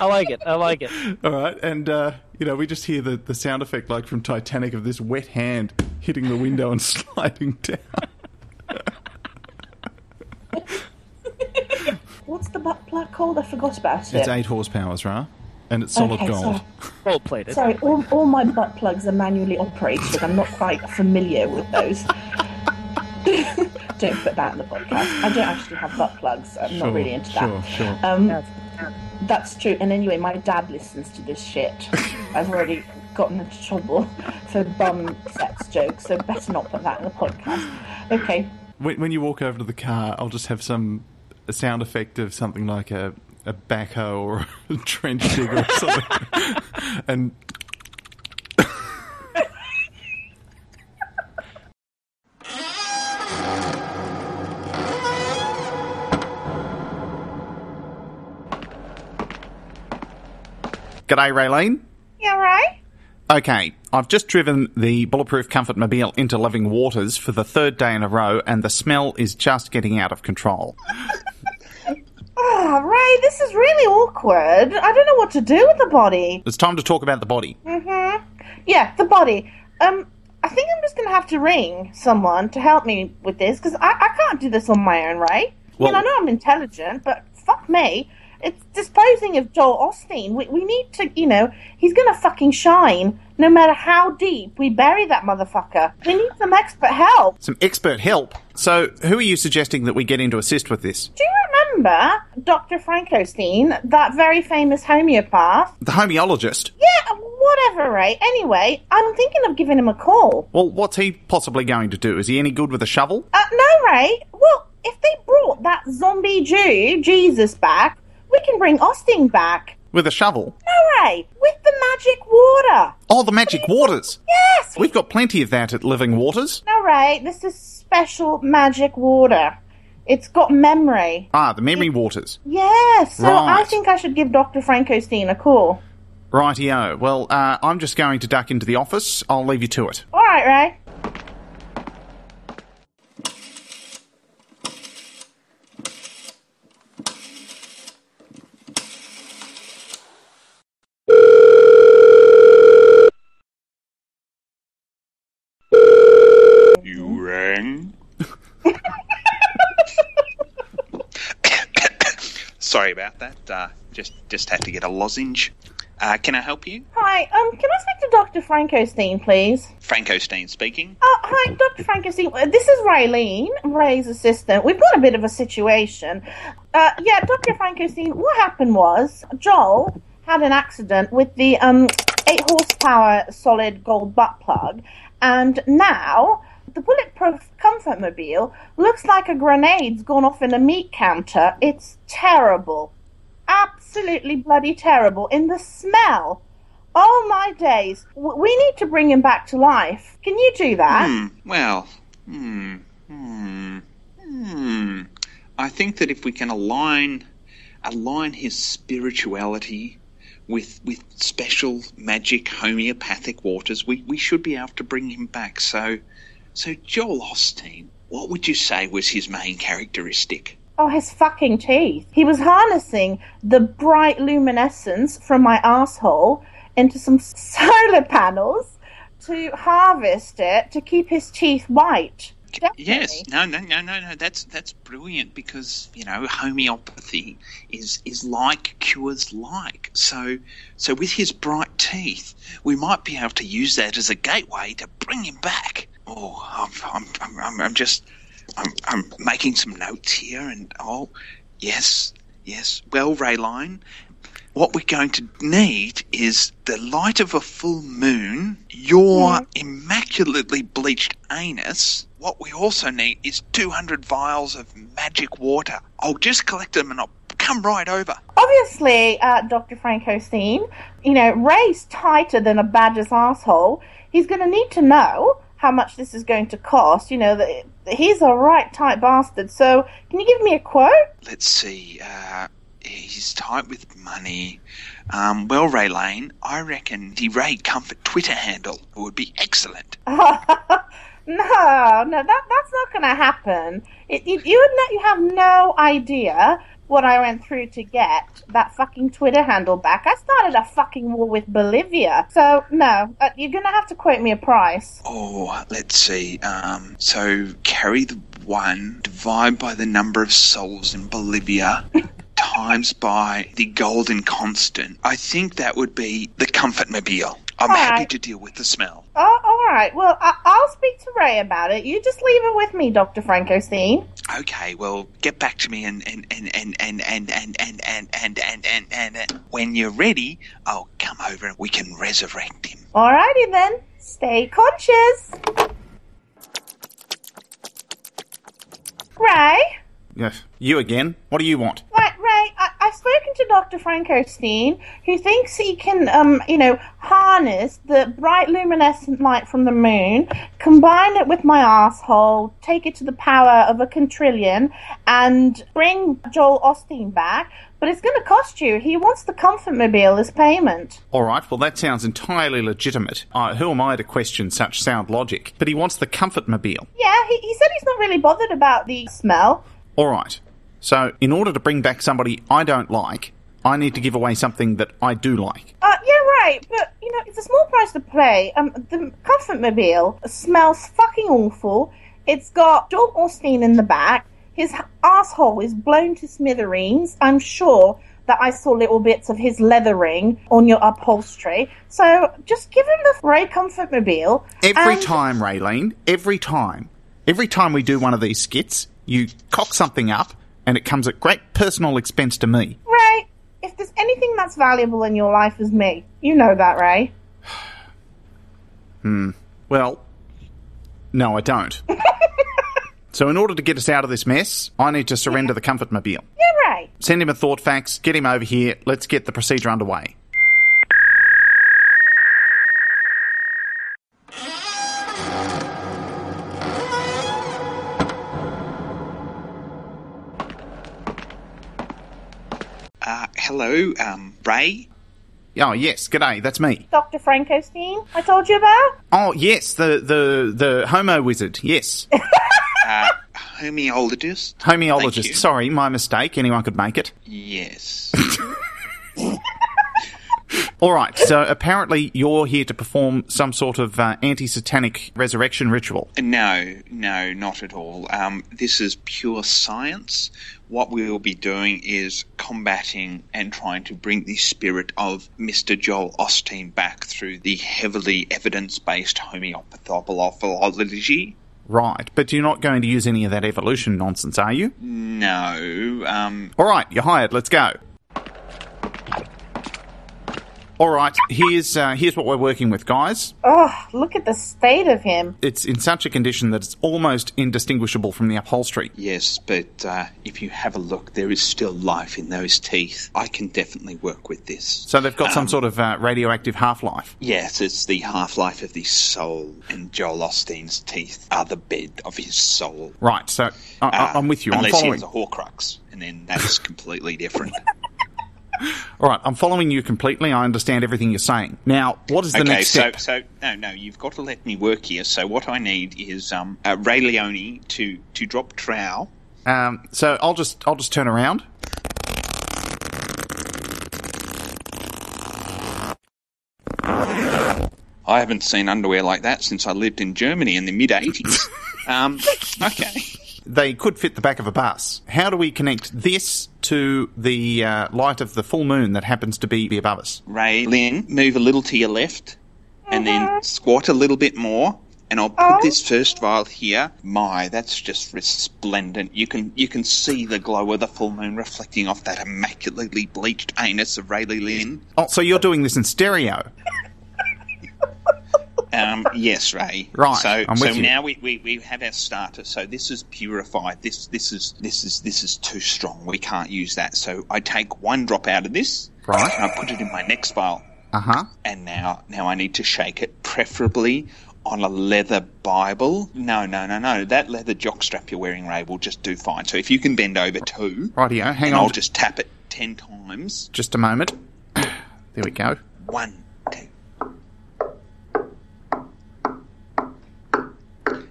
I like it. I like it. All right, and uh, you know we just hear the, the sound effect like from Titanic of this wet hand hitting the window and sliding down. What's the butt plug called? I forgot about it. It's eight horsepowers, right? And it's solid Okay, gold. sorry. Gold plated. Sorry, all, all my butt plugs are manually operated. I'm not quite familiar with those. Don't put that in the podcast. I don't actually have butt plugs. I'm Sure, not really into that. sure, sure. Um, that's true. And anyway, my dad listens to this shit. I've already gotten into trouble for bum sex jokes, so better not put that in the podcast. Okay. When, when you walk over to the car, I'll just have some a sound effect of something like a, a backhoe or a trench digger or something. and G'day, Raylene. You alright? Okay, I've just driven the Bulletproof Comfort Mobile into living waters for the third day in a row, and the smell is just getting out of control. Oh, Ray, this is really awkward. I don't know what to do with the body. It's time to talk about the body. Mm-hmm. Yeah, the body. Um, I think I'm just gonna have to ring someone to help me with this because I, I can't do this on my own, right? I mean, Well- I know I'm intelligent, but fuck me. It's disposing of Joel Osteen. We, we need to, you know, he's gonna fucking shine no matter how deep we bury that motherfucker. We need some expert help. Some expert help. So, who are you suggesting that we get in to assist with this? Do you remember Dr. Frank Osteen, that very famous homeopath? The homeologist. Yeah, whatever, Ray. Anyway, I'm thinking of giving him a call. Well, what's he possibly going to do? Is he any good with a shovel? Uh, no, Ray. Well, if they brought that zombie Jew, Jesus, back, we can bring Austin back. With a shovel? No, way! With the magic water. Oh, the magic waters. Yes. We've got plenty of that at Living Waters. No, way, This is special magic water. It's got memory. Ah, the memory waters. Yes. So I think I should give Dr. Frank Osteen a call. Rightio. Well, uh, I'm just going to duck into the office. I'll leave you to it. All right, Ray. Sorry about that. Uh, just just had to get a lozenge. Uh, can I help you? Hi, um, can I speak to Dr. Frankenstein, please? Franco Steen speaking. Oh, hi, Dr. Frankenstein. Uh, This is Raylene, Ray's assistant. We've got a bit of a situation. Uh, yeah, Dr. Frankenstein, what happened was Joel had an accident with the um, 8 horsepower solid gold butt plug, and now the bulletproof comfort mobile looks like a grenade's gone off in a meat counter. It's terrible. Absolutely bloody terrible. In the smell. Oh my days. We need to bring him back to life. Can you do that? Hmm. Well, hmm, hmm, hmm. I think that if we can align align his spirituality with with special magic homeopathic waters, we, we should be able to bring him back. So, so Joel Osteen, what would you say was his main characteristic? Oh, his fucking teeth. He was harnessing the bright luminescence from my asshole into some solar panels to harvest it to keep his teeth white. Yes, no, no, no, no, no. That's that's brilliant because you know homeopathy is is like cures like. So so with his bright teeth, we might be able to use that as a gateway to bring him back. Oh, I'm I'm I'm, I'm, just I'm I'm making some notes here, and oh yes yes. Well, Rayline, what we're going to need is the light of a full moon, your immaculately bleached anus. What we also need is 200 vials of magic water. I'll just collect them and I'll come right over. Obviously, uh, Dr. Frank Osteen, you know, Ray's tighter than a badger's asshole. He's going to need to know how much this is going to cost. You know, that he's a right tight bastard. So, can you give me a quote? Let's see. Uh, he's tight with money. Um, well, Ray Lane, I reckon the Ray Comfort Twitter handle would be excellent. no, no, that that's not going to happen. It, you you would not, you have no idea what I went through to get that fucking Twitter handle back. I started a fucking war with Bolivia. So no, uh, you're going to have to quote me a price. Oh, let's see. Um, so carry the one, divide by the number of souls in Bolivia, times by the golden constant. I think that would be the comfort mobile. I'm All happy right. to deal with the smell. Oh, all right. Well, I- I'll speak to Ray about it. You just leave it with me, Doctor Frankosteen. Okay, well, get back to me and and and and and and and and and and and and, and, and when you're ready, I'll come over and we can resurrect him. Alrighty then. Stay conscious. Ray? Yes. You again? What do you want? Right, Ray, I, I've spoken to Dr. Frankenstein, who thinks he can, um, you know, harness the bright luminescent light from the moon, combine it with my asshole, take it to the power of a quintillion, and bring Joel Osteen back. But it's going to cost you. He wants the Comfort Mobile as payment. All right, well, that sounds entirely legitimate. Uh, who am I to question such sound logic? But he wants the comfort mobile. Yeah, he, he said he's not really bothered about the smell. All right. So, in order to bring back somebody I don't like, I need to give away something that I do like. Uh, yeah, right, but you know, it's a small price to pay. Um, the Comfort Mobile smells fucking awful. It's got Joel Osteen in the back. His asshole is blown to smithereens. I'm sure that I saw little bits of his leathering on your upholstery. So just give him the Ray Comfort Mobile. Every and- time, Raylene, every time. Every time we do one of these skits, you cock something up, and it comes at great personal expense to me. Ray, if there's anything that's valuable in your life is me. You know that, Ray. Hmm. Well, no, I don't. so, in order to get us out of this mess, I need to surrender the comfort mobile. Yeah, Ray. Send him a thought fax, get him over here, let's get the procedure underway. Hello, um, Ray. Oh, yes, g'day, that's me. Dr. Frankenstein, I told you about? Oh, yes, the, the, the homo wizard, yes. Uh, homeologist. Homeologist, sorry, my mistake, anyone could make it. Yes. All right, so apparently you're here to perform some sort of uh, anti satanic resurrection ritual. No, no, not at all. Um, this is pure science. What we will be doing is combating and trying to bring the spirit of Mr. Joel Osteen back through the heavily evidence based homeopathology. Right, but you're not going to use any of that evolution nonsense, are you? No. Um, All right, you're hired. Let's go. All right, here's uh, here's what we're working with, guys. Oh, look at the state of him. It's in such a condition that it's almost indistinguishable from the upholstery. yes, but uh, if you have a look, there is still life in those teeth. I can definitely work with this. So they've got some Um, sort of uh, radioactive half life. Yes, it's the half life of the soul, and Joel Osteen's teeth are the bed of his soul. Right, so I, I, Uh, I'm with you. I'm Unless he has a Horcrux, and then that's completely different. All right, I'm following you completely. I understand everything you're saying. Now, what is the okay, next so step? so no, no, you've got to let me work here. So what I need is um, uh, Ray Leone to to drop trowel. Um, so I'll just I'll just turn around. I haven't seen underwear like that since I lived in Germany in the mid '80s. um, okay. They could fit the back of a bus. How do we connect this to the uh, light of the full moon that happens to be above us? Ray Lynn, move a little to your left, and then squat a little bit more. And I'll put this first vial here. My, that's just resplendent. You can you can see the glow of the full moon reflecting off that immaculately bleached anus of Rayleigh Lynn. Oh, so you're doing this in stereo? Um, yes, Ray. Right, So, so you. now we, we, we have our starter. So this is purified. This this is this is this is too strong. We can't use that. So I take one drop out of this. Right. And I put it in my next vial. Uh huh. And now now I need to shake it, preferably on a leather Bible. No, no, no, no. That leather jockstrap you're wearing, Ray, will just do fine. So if you can bend over too, Rightio, hang and on. I'll just tap it ten times. Just a moment. There we go. One,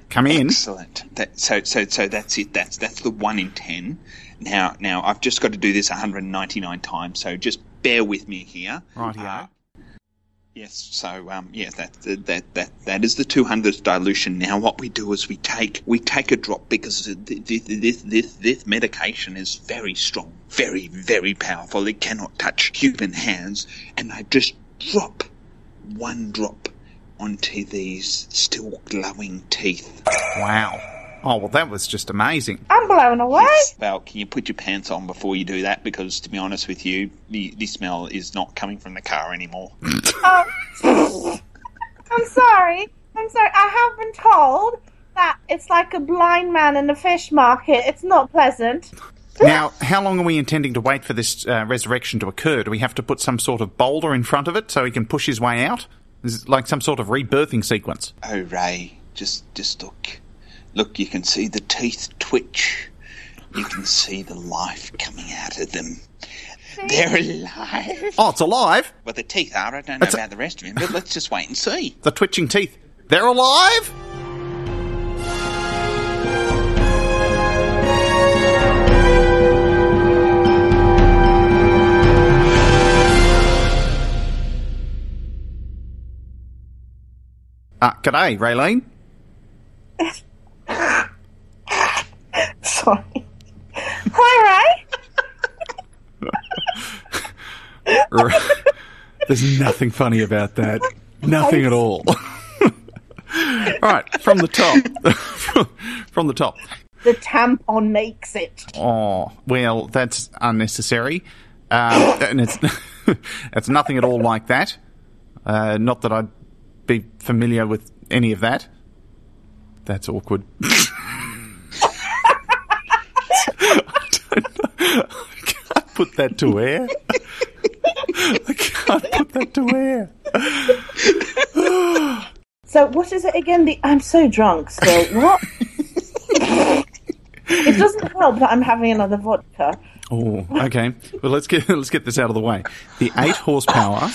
Come in. Excellent. That, so, so, so that's it. That's that's the one in ten. Now, now I've just got to do this 199 times. So just bear with me here. Rightio. Uh, yes. So, um, yeah, that that that that is the 200th dilution. Now, what we do is we take we take a drop because this this this, this medication is very strong, very very powerful. It cannot touch human hands, and I just drop one drop onto these still glowing teeth. Wow. Oh well, that was just amazing. I'm blown away. Well, can you put your pants on before you do that? Because to be honest with you, the, the smell is not coming from the car anymore. Oh, I'm sorry. I'm sorry. I have been told that it's like a blind man in a fish market. It's not pleasant. Now, how long are we intending to wait for this uh, resurrection to occur? Do we have to put some sort of boulder in front of it so he can push his way out? Is like some sort of rebirthing sequence? Oh, Ray, just just look. Look, you can see the teeth twitch. You can see the life coming out of them. They're alive. Oh, it's alive. Well, the teeth are. I don't know It's a- about the rest of him, but let's just wait and see. The twitching teeth. They're alive? G'day, Raylene. Sorry. Hi, Ray. There's nothing funny about that. Nothing at all. all. right, from the top. from the top. The tampon makes it. Oh, well, that's unnecessary. Um, and it's, it's nothing at all like that. Uh, not that I'd be familiar with any of that. That's awkward. I don't know. I can't put that to air. I can't put that to air. So what is it again? The I'm so drunk still. What? it doesn't help that I'm having another vodka. Oh, okay. Well, let's get let's get this out of the way. The eight horsepower,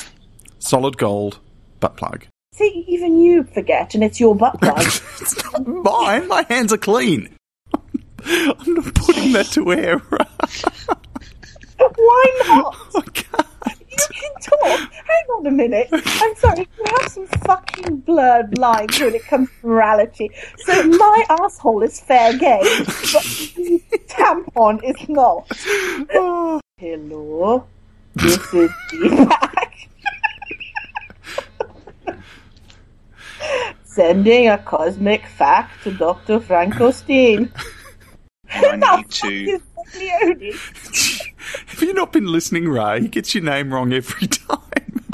solid gold butt plug. See, even you forget, and it's your butt plug. it's not mine. My hands are clean. I'm not putting that to air. Why not? Oh, you can talk. Hang on a minute. I'm sorry, you have some fucking blurred lines when it comes to morality. So my asshole is fair game, but the tampon is not. Hello, this is Deepak. Sending a cosmic fact to Dr. Frankenstein. I need to. Have you not been listening, Ray? He gets your name wrong every time.